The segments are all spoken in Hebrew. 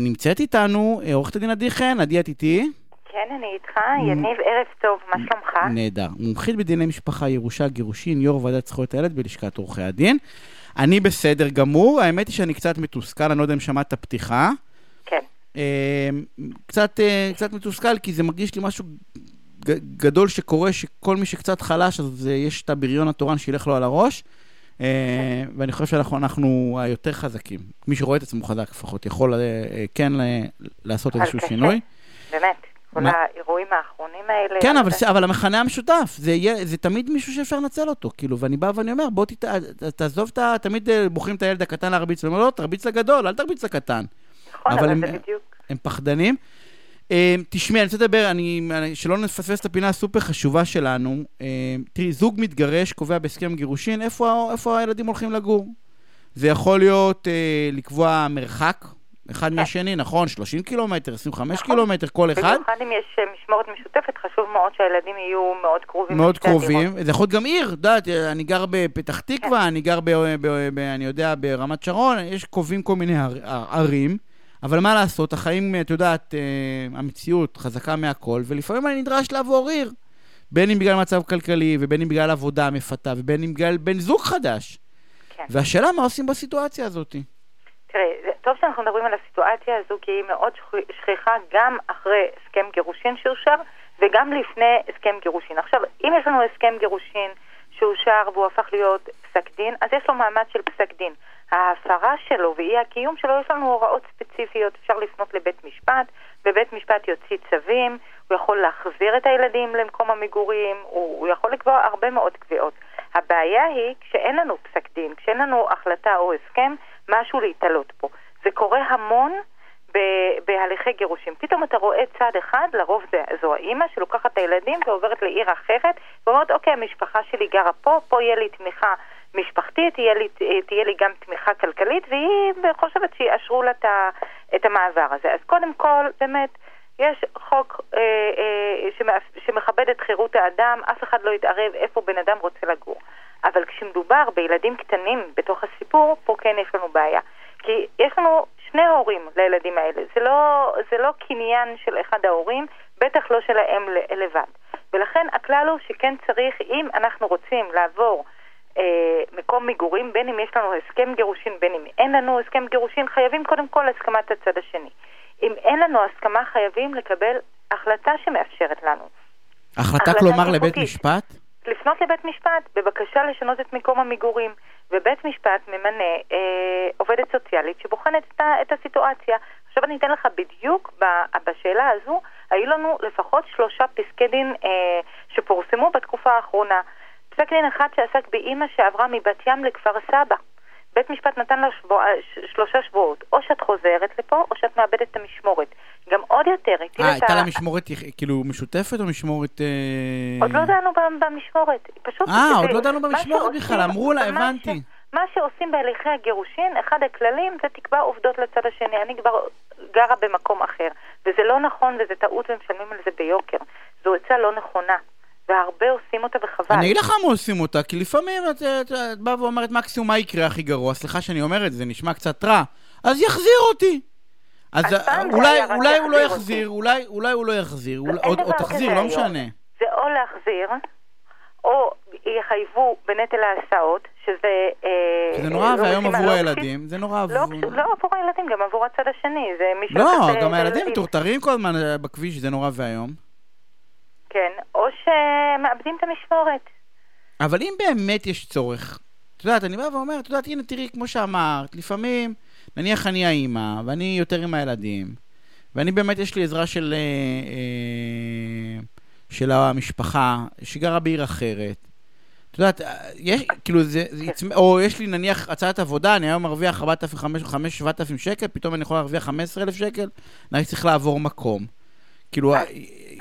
נמצאת איתנו אה, עורכת הדין עדי חן, עדי את איתי? כן, אני איתך. יניב, ערב טוב, מה שלומך? נהדר. מומחית בדיני משפחה, ירושה, גירושין, יו"ר ועדת זכויות הילד בלשכת עורכי הדין. אני בסדר גמור, האמת היא שאני קצת מתוסכל, אני לא יודע אם שמעת את הפתיחה. כן. אה, קצת, אה, קצת מתוסכל, כי זה מרגיש לי משהו גדול שקורה, שכל מי שקצת חלש, אז אה, יש את הבריון התורן שילך לו על הראש. אה, ואני חושב שאנחנו אנחנו היותר חזקים. מי שרואה את עצמו חזק לפחות, יכול אה, אה, כן לעשות איזשהו קשה. שינוי. באמת, כל? האירועים האחרונים האלה. כן, אבל, אבל המכנה המשותף, זה, יהיה, זה תמיד מישהו שאפשר לנצל אותו, כאילו, ואני בא ואני אומר, בוא ת, תעזוב את ה... תמיד בוחרים את הילד הקטן להרביץ, אני אומר, לא, תרביץ לגדול, אל תרביץ לקטן. נכון, אבל אבל הם- זה בדיוק. הם פחדנים. אה, תשמעי, אני רוצה לדבר, אני, שלא נפספס את הפינה הסופר חשובה שלנו. אה, תראי, זוג מתגרש, קובע בהסכם גירושין, איפה, איפה הילדים הולכים לגור? זה יכול להיות אה, לקבוע מרחק אחד מהשני, נכון? 30 קילומטר, 25 נכון. קילומטר, כל אחד. במיוחד אם יש אה, משמורת משותפת, חשוב מאוד שהילדים יהיו מאוד קרובים. מאוד. קרובים, זה יכול להיות גם עיר, את יודעת, אני גר בפתח תקווה, אני גר, ב, ב, ב, אני יודע, ברמת שרון, יש קובעים כל מיני ער, ער- ערים, אבל מה לעשות, החיים, את יודעת, אה, המציאות חזקה מהכל, ולפעמים אני נדרש לעבור עיר, בין אם בגלל מצב כלכלי, ובין אם בגלל עבודה מפתה, ובין אם בגלל בן זוג חדש. כן. והשאלה מה עושים בסיטואציה הזאת. תראה, טוב שאנחנו מדברים על הסיטואציה הזו, כי היא מאוד שכ- שכיחה גם אחרי הסכם גירושין שאושר, וגם לפני הסכם גירושין. עכשיו, אם יש לנו הסכם גירושין שאושר והוא הפך להיות פסק דין, אז יש לו מעמד של פסק דין. ההפרה שלו ואי הקיום שלו, יש לנו הוראות ספציפיות, אפשר לפנות לבית משפט, ובית משפט יוציא צווים, הוא יכול להחזיר את הילדים למקום המגורים, הוא, הוא יכול לקבוע הרבה מאוד קביעות. הבעיה היא כשאין לנו פסק דין, כשאין לנו החלטה או הסכם, משהו להתעלות פה. זה קורה המון בהליכי גירושים. פתאום אתה רואה צד אחד, לרוב זה, זו האימא שלוקחת את הילדים ועוברת לעיר אחרת, ואומרת, אוקיי, המשפחה שלי גרה פה, פה יהיה לי תמיכה משפחתית, תהיה לי, תהיה לי גם תמיכה כלכלית, והיא חושבת שיאשרו לה את המעבר הזה. אז קודם כל, באמת, יש חוק אה, אה, שמכבד את חירות האדם, אף אחד לא יתערב איפה בן אדם רוצה לגור. אבל כשמדובר בילדים קטנים בתוך הסיפור, פה כן יש לנו בעיה. כי יש לנו שני הורים לילדים האלה. זה לא, זה לא קניין של אחד ההורים, בטח לא של האם לבד. ולכן הכלל הוא שכן צריך, אם אנחנו רוצים לעבור מקום מגורים, בין אם יש לנו הסכם גירושין, בין אם אין לנו הסכם גירושין, חייבים קודם כל הסכמת הצד השני. אם אין לנו הסכמה, חייבים לקבל החלטה שמאפשרת לנו. החלטה החלטה כלומר לבית שיפוטית. משפט? לפנות לבית משפט בבקשה לשנות את מקום המגורים, ובית משפט ממנה אה, עובדת סוציאלית שבוחנת את, את הסיטואציה. עכשיו אני אתן לך בדיוק ב- בשאלה הזו, היו לנו לפחות שלושה פסקי דין אה, שפורסמו בתקופה האחרונה. פסק דין אחד שעסק באימא שעברה מבת ים לכפר סבא. בית משפט נתן לה שבוע, ש- שלושה שבועות, או שאת חוזרת לפה, או שאת מאבדת את המשמורת. גם עוד יותר, הטיל אה, את הייתה ה... לה משמורת כאילו משותפת או משמורת... אה, עוד לא דנו במשמורת. פשוט... אה, עוד לא דנו מה במשמורת בכלל, אמרו לה, מה הבנתי. ש- מה שעושים בהליכי הגירושין, אחד הכללים זה תקבע עובדות לצד השני. אני כבר גרה במקום אחר, וזה לא נכון וזה טעות ומשלמים על זה ביוקר. זו עצה לא נכונה, והרבה עושים אותה וחבל. אני אגיד לך מה עושים אותה, כי לפעמים את, את, את באה ואומרת מקסימום מה יקרה הכי גרוע, סליחה שאני אומר את זה, נשמע קצת רע, אז יחזיר אותי. אז פעם זה אולי, אולי הוא לא יחזיר. אולי, אולי הוא לא יחזיר, או, תחזיר, לא. משנה. זה או להחזיר, או יחייבו בנטל ההסעות, שזה... אה, זה נורא לא ואיום עבור לא הילדים, זה נורא לא, עבור... לא עבור הילדים, גם עבור הצד השני. זה מי לא, שלוקח את גם הילדים. מטורטרים כל הזמן אה, בכביש, זה נורא ואיום. כן, שמאבדים את המשמורת. אבל אם באמת יש צורך, את יודעת, אני בא ואומר, את יודעת, הנה תראי, כמו שאמרת, לפעמים, נניח אני האימא, ואני יותר עם הילדים, ואני באמת, יש לי עזרה של, אה, אה, של המשפחה, שגרה בעיר אחרת. את יודעת, אה, יש, כאילו, זה, זה יצמ... או יש לי נניח הצעת עבודה, אני היום מרוויח 4,000-5,000 שקל, פתאום אני יכול להרוויח 15,000 שקל, אני צריך לעבור מקום. כאילו,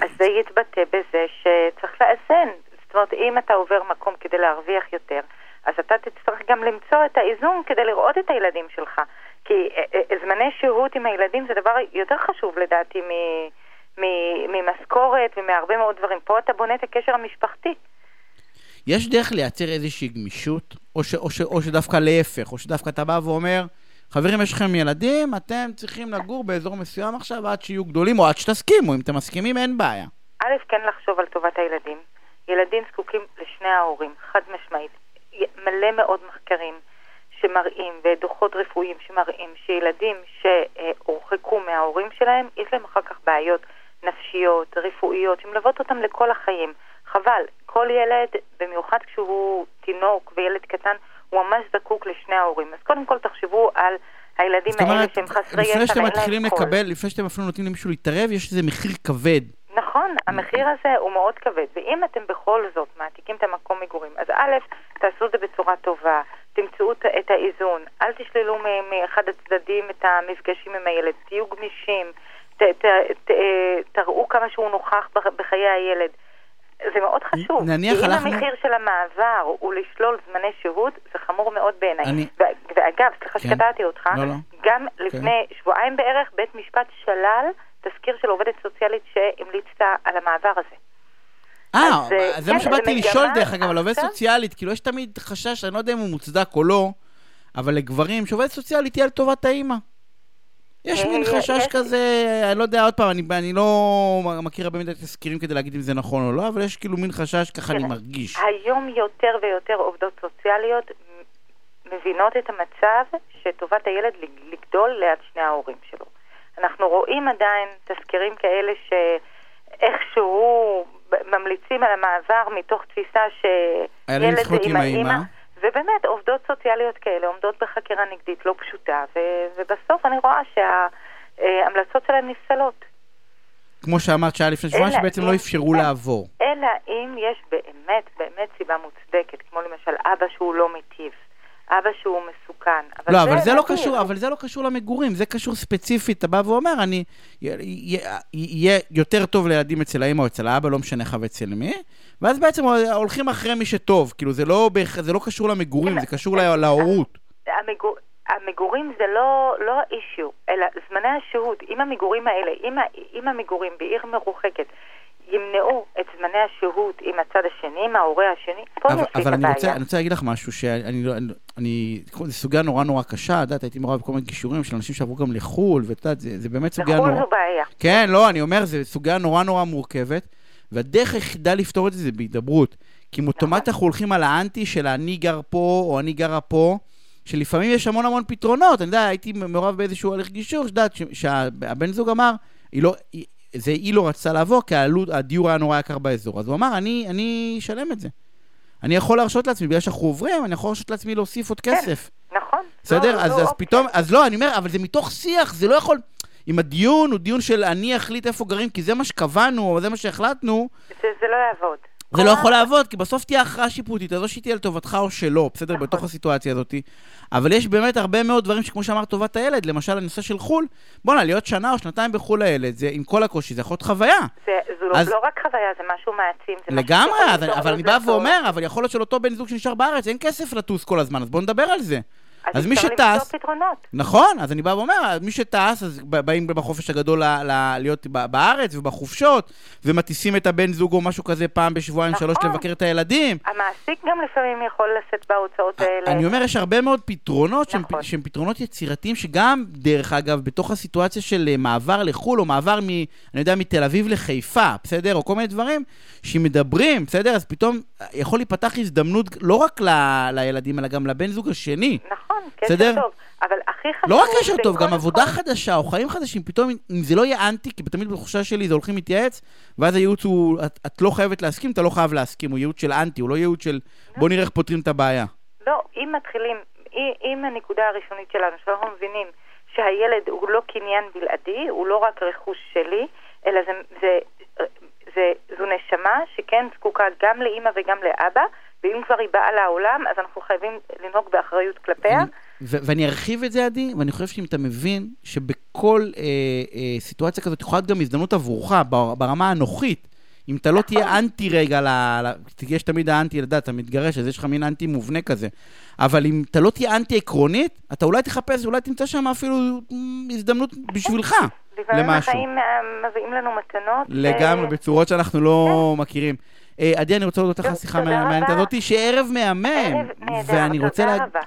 אז- זה יתבטא בזה שצריך לאזן. זאת אומרת, אם אתה עובר מקום כדי להרוויח יותר, אז אתה תצטרך גם למצוא את האיזון כדי לראות את הילדים שלך. כי אה, אה, זמני שהות עם הילדים זה דבר יותר חשוב לדעתי ממשכורת ומהרבה מאוד דברים. פה אתה בונה את הקשר המשפחתי. יש דרך לייצר איזושהי גמישות, או, ש, או, ש, או שדווקא להפך, או שדווקא אתה בא ואומר, חברים, יש לכם ילדים, אתם צריכים לגור באזור מסוים עכשיו עד שיהיו גדולים, או עד שתסכימו, אם אתם מסכימים אין בעיה. א', כן לחשוב על טובת הילדים. ילדים זקוקים לשני ההורים, חד משמעית. מלא מאוד מחקרים שמראים, ודוחות רפואיים שמראים, שילדים שהורחקו מההורים שלהם, יש להם אחר כך בעיות נפשיות, רפואיות, שמלוות אותם לכל החיים. חבל, כל ילד, במיוחד כשהוא תינוק וילד קטן, הוא ממש זקוק לשני ההורים. אז קודם כל תחשבו על הילדים זאת אומרת, האלה שהם חסרי ישע לפני שאתם מתחילים. לקבל, לפני שאתם אפילו נותנים למישהו להתערב, יש איזה מחיר כבד. נכון, המחיר הזה הוא מאוד כבד, ואם אתם בכל זאת מעתיקים את המקום מגורים, אז א', תעשו את זה בצורה טובה, תמצאו את- האיזון, אל תשללו מאחד הצדדים את המפגשים עם הילד, תהיו גמישים, ת, ת, ת, אה, תראו כמה שהוא נוכח בח- בחיי הילד. זה מאוד חשוב, נניח כי אם הלכנו- המחיר של המעבר הוא לשלול זמני שהות, זה חמור מאוד בעיניי. אני- ואגב, סליחה כן. שקטעתי אותך, לא, לא. גם לפני שבועיים בערך בית משפט שלל תזכיר של עובדת סוציאלית שהמליצת על המעבר הזה. אה, אז, אה, זה מה כן, שבאתי לשאול דרך אגב, על עובדת. סוציאלית, כאילו יש תמיד חשש, אני לא יודע אם הוא מוצדק או לא, אבל לגברים, שעובדת סוציאלית תהיה לטובת האימא. יש אה, מין יש- חשש יש- כזה, אני לא יודע, עוד פעם, אני, אני לא מכיר הרבה מדי תזכירים כדי להגיד אם זה נכון או לא, אבל יש כאילו מין חשש, ככה אני תראה, מרגיש. היום יותר ויותר עובדות סוציאליות מבינות את המצב שטובת הילד לג- לגדול ליד שני ההורים שלו. אנחנו רואים עדיין תזכירים כאלה שאיכשהו ממליצים על המעבר מתוך תפיסה שילד עם. האימא. ובאמת, עובדות סוציאליות כאלה עומדות בחקירה נגדית לא פשוטה, ו- ובסוף אני רואה שההמלצות שלהן נפסלות. כמו שאמרת שהיה לפני שבועיים, אלא שבעצם אם- לא אפשרו אה, לעבור. אלא אם יש באמת, באמת סיבה מוצדקת, כמו למשל אבא שהוא לא מיטיב, אבא שהוא מסוכן. לא, אבל זה לא. קשור, אבל זה לא קשור למגורים, זה קשור ספציפית, אתה בא ואומר, אני, יהיה יותר טוב לילדים אצל האמא או אצל האבא, לא משנה לך ואצל מי, ואז בעצם הולכים אחרי מי שטוב, כאילו זה לא, זה לא קשור למגורים, זה קשור לה- להורות. המגור... המגורים זה לא, לא האישיו, אלא זמני השהות. אם המגורים האלה, אם. אם המגורים בעיר מרוחקת ימנעו את זמני השהות עם הצד השני, עם ההורה השני, פה אבל, יש לי את אבל אני, רוצה, הבעיה. אני רוצה להגיד לך משהו, שאני לא, אני- אני, זו סוגיה נורא נורא קשה, את יודעת, הייתי מעורב בכל מיני גישורים של אנשים שעברו גם לחו"ל, ואת יודעת, זה, זה באמת סוגיה לחו"ל נורא... זו בעיה. כן, לא, אני אומר, זו סוגיה נורא נורא מורכבת, והדרך היחידה לפתור את זה זה בהידברות. כי אם אוטומט אנחנו הולכים על האנטי של אני גר פה, או אני גרה פה, שלפעמים יש המון המון פתרונות. אני יודע, הייתי מעורב באיזשהו הליך גישור, שאת יודעת, ש- שהבן זוג אמר, היא לא, היא- זה היא לא רצתה לבוא, כי העלות, הדיור היה נורא יקר באזור. אז הוא אמר, אני, אני אשלם את זה. אני יכול להרשות לעצמי, בגלל שאנחנו עוברים, אני יכול להרשות לעצמי להוסיף עוד כסף. נכון. בסדר? זו- אז, זו אז אופציה. פתאום, אז לא, אני אומר, אבל זה מתוך שיח, זה לא יכול... אם הדיון הוא דיון של אני אחליט איפה גרים, כי זה מה שקבענו, או זה מה שהחלטנו, זה, זה לא יעבוד. זה לא יכול לעבוד, כי בסוף תהיה הכרעה שיפוטית, אז או שהיא תהיה לטובתך או שלא, בסדר? נכון. בתוך הסיטואציה הזאת. אבל יש באמת הרבה מאוד דברים שכמו שאמרת, טובת הילד, למשל הנושא של חו"ל, בואנה, להיות שנה או שנתיים בחו"ל לילד, זה עם כל הקושי, זה יכול להיות חוויה. זה, זו אז- לא רק חוויה, זה משהו מעצים. זה משהו לגמרי, ליצור אבל לו אני בא. ואומר, אבל יכול להיות שלאותו בן זוג שנשאר בארץ אין כסף לטוס כל הזמן, אז בואו נדבר על זה. אז מי אפשר שטס- למצוא פתרונות. נכון, אז אני בא ואומר, מי שטס, אז באים בחופש הגדול ל- ל- להיות בארץ ובחופשות, ומטיסים את הבן זוג או משהו כזה פעם בשבועיים נכון. שלוש לבקר את הילדים. המעסיק גם לפעמים יכול לשאת בהוצאות האלה. אני אומר, יש הרבה מאוד פתרונות שהם, נכון. שהם פתרונות יצירתיים, שגם, דרך אגב, בתוך הסיטואציה של אה, מעבר לחו"ל, או מעבר מ... אני יודע, מתל אביב לחיפה, בסדר? או כל מיני דברים, שמדברים, בסדר? אז פתאום אה, יכול להיפתח הזדמנות לא רק ל... לילדים, אלא גם לבן זוג השני. נכון, בסדר? קשר טוב. אבל הכי חשוב... לא רק קשר זה טוב, גם עבודה כל- חדשה או חיים חדשים, פתאום, אם זה לא יהיה אנטי, כי תמיד בתחושה שלי זה הולכים להתייעץ, ואז הייעוץ הוא, את, את לא חייבת להסכים, אתה לא חייב להסכים, הוא ייעוץ של אנטי, הוא לא ייעוץ של בוא נראה איך פותרים את הבעיה. לא, אם מתחילים, אם- אם הנקודה הראשונית שלנו, שאנחנו מבינים שהילד הוא לא קניין בלעדי, הוא לא רק רכוש שלי, אלא זה, זה, זה, זו נשמה שכן זקוקה גם לאימא וגם לאבא, ואם כבר היא באה לעולם, אז אנחנו חייבים לנהוג באחריות כלפיה. ו- ואני ארחיב את זה, עדי, ואני חושב שאם אתה מבין שבכל אה, אה, סיטואציה כזאת יכולה להיות גם הזדמנות עבורך, בר- ברמה הנוחית, אם אתה לא תהיה אנטי רגע, ל, יש תמיד האנטי, לדעת, אתה מתגרש, אז יש לך מין אנטי מובנה כזה, אבל אם אתה לא תהיה אנטי עקרונית, אתה אולי תחפש, אולי תמצא שם אפילו הזדמנות בשבילך לפעמים למשהו. החיים אה, מביאים לנו מתנות. לגמרי, אה, בצורות שאנחנו לא מכירים. אה, עדי, אני רוצה להודות לך על השיחה המעניינת. הזאת, שערב מהמם. ערב נהדר, ואני רוצה תודה. רבה.